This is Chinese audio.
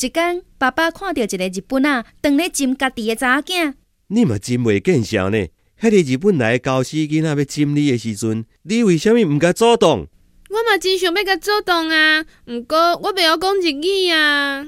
一天，爸爸看到一个日本仔，当咧浸家己的查囝。你嘛真袂见笑呢？迄个日本来的教师囡仔要浸你的时阵，你为虾米毋甲主动？我嘛真想要甲主动啊，毋过我袂晓讲日语啊。